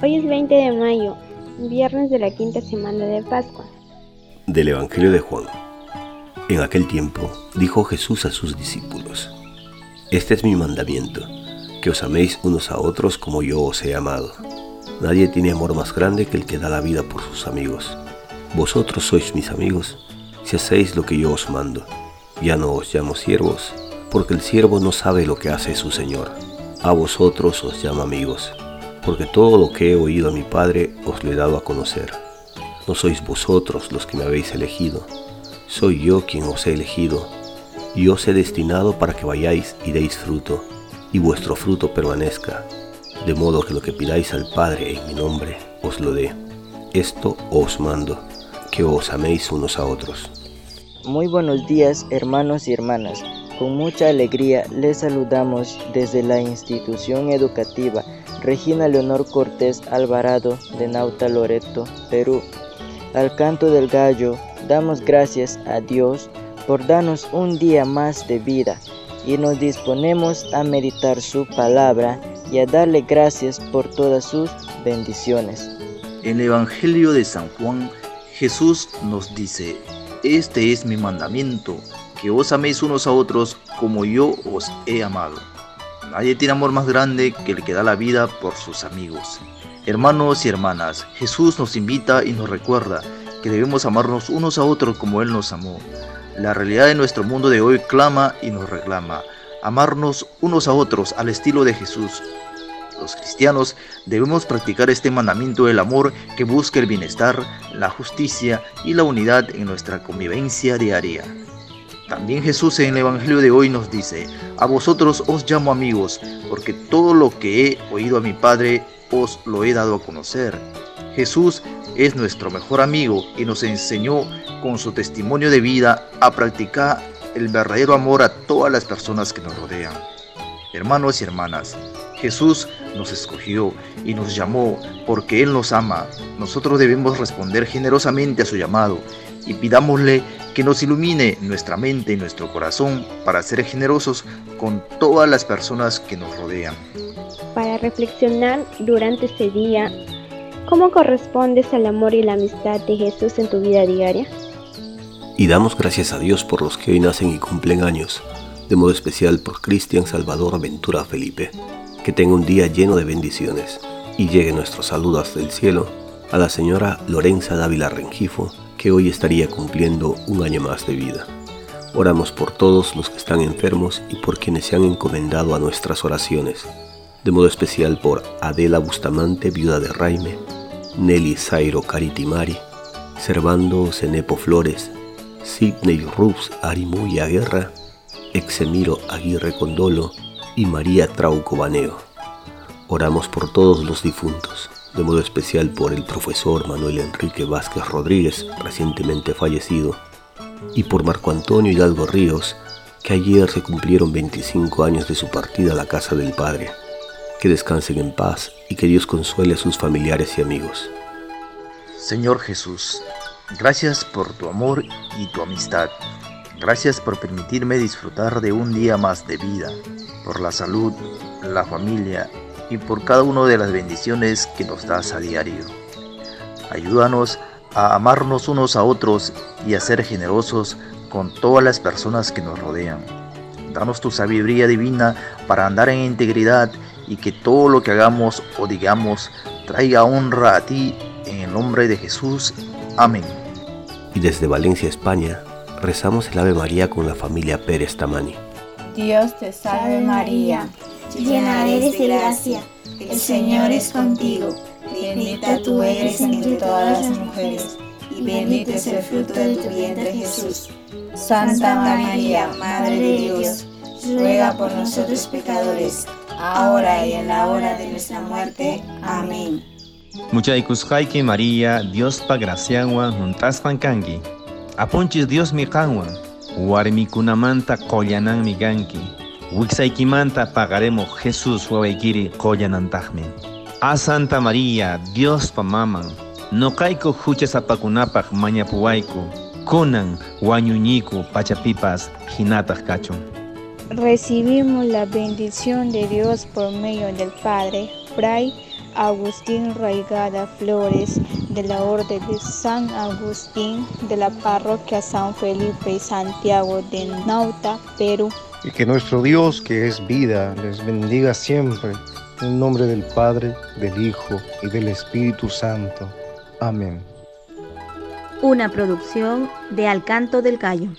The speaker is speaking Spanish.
Hoy es 20 de mayo, viernes de la quinta semana de Pascua. Del Evangelio de Juan. En aquel tiempo dijo Jesús a sus discípulos, Este es mi mandamiento, que os améis unos a otros como yo os he amado. Nadie tiene amor más grande que el que da la vida por sus amigos. Vosotros sois mis amigos si hacéis lo que yo os mando. Ya no os llamo siervos, porque el siervo no sabe lo que hace su Señor. A vosotros os llamo amigos porque todo lo que he oído a mi Padre os lo he dado a conocer. No sois vosotros los que me habéis elegido, soy yo quien os he elegido, y os he destinado para que vayáis y deis fruto, y vuestro fruto permanezca, de modo que lo que pidáis al Padre en mi nombre os lo dé. Esto os mando, que os améis unos a otros. Muy buenos días, hermanos y hermanas. Con mucha alegría les saludamos desde la institución educativa Regina Leonor Cortés Alvarado de Nauta Loreto, Perú. Al canto del gallo, damos gracias a Dios por darnos un día más de vida y nos disponemos a meditar su palabra y a darle gracias por todas sus bendiciones. En el Evangelio de San Juan, Jesús nos dice, Este es mi mandamiento, que os améis unos a otros como yo os he amado. Nadie tiene amor más grande que el que da la vida por sus amigos. Hermanos y hermanas, Jesús nos invita y nos recuerda que debemos amarnos unos a otros como Él nos amó. La realidad de nuestro mundo de hoy clama y nos reclama. Amarnos unos a otros al estilo de Jesús. Los cristianos debemos practicar este mandamiento del amor que busca el bienestar, la justicia y la unidad en nuestra convivencia diaria. También Jesús en el Evangelio de hoy nos dice, a vosotros os llamo amigos, porque todo lo que he oído a mi Padre os lo he dado a conocer. Jesús es nuestro mejor amigo y nos enseñó con su testimonio de vida a practicar el verdadero amor a todas las personas que nos rodean. Hermanos y hermanas, Jesús nos escogió y nos llamó porque Él nos ama. Nosotros debemos responder generosamente a su llamado y pidámosle que nos ilumine nuestra mente y nuestro corazón para ser generosos con todas las personas que nos rodean. Para reflexionar durante este día, ¿cómo correspondes al amor y la amistad de Jesús en tu vida diaria? Y damos gracias a Dios por los que hoy nacen y cumplen años, de modo especial por Cristian Salvador Ventura Felipe. Que tenga un día lleno de bendiciones y llegue nuestros saludos del cielo a la señora Lorenza Dávila Rengifo, que hoy estaría cumpliendo un año más de vida. Oramos por todos los que están enfermos y por quienes se han encomendado a nuestras oraciones, de modo especial por Adela Bustamante, viuda de Raime, Nelly Zairo Caritimari, Servando Cenepo Flores, Sidney Rubs Arimuya Guerra, Exemiro Aguirre Condolo y María Trauco Baneo. Oramos por todos los difuntos, de modo especial por el profesor Manuel Enrique Vázquez Rodríguez, recientemente fallecido, y por Marco Antonio Hidalgo Ríos, que ayer se cumplieron 25 años de su partida a la casa del Padre. Que descansen en paz y que Dios consuele a sus familiares y amigos. Señor Jesús, gracias por tu amor y tu amistad. Gracias por permitirme disfrutar de un día más de vida, por la salud, la familia y por cada una de las bendiciones que nos das a diario. Ayúdanos a amarnos unos a otros y a ser generosos con todas las personas que nos rodean. Danos tu sabiduría divina para andar en integridad y que todo lo que hagamos o digamos traiga honra a ti en el nombre de Jesús. Amén. Y desde Valencia, España, rezamos el Ave María con la familia Pérez Tamani. Dios te salve María llena eres de gracia, el Señor es contigo, bendita tú eres entre todas las mujeres, y bendito es el fruto de tu vientre Jesús. Santa María, Madre de Dios, ruega por nosotros pecadores, ahora y en la hora de nuestra muerte. Amén. Muchaykusqayki María, Dios pa gracianwan juntaspan kanki. Apunchis Dios mi warmikunamanta mi ganki. Wixaykimanta pagaremos Jesús wawaykiri qoyanantaqmi. A Santa María, Dios pa maman, noqayku huchasapakunapaq mañapuwayku, kunan wañuñiku pachapipas hinataq kachun. Recibimos la bendición de Dios por medio del Padre, Fray Agustín Raigada Flores, de la Orden de San Agustín, de la Parroquia San Felipe y Santiago de Nauta, Perú. Y que nuestro Dios, que es vida, les bendiga siempre, en nombre del Padre, del Hijo y del Espíritu Santo. Amén. Una producción de Alcanto del Gallo.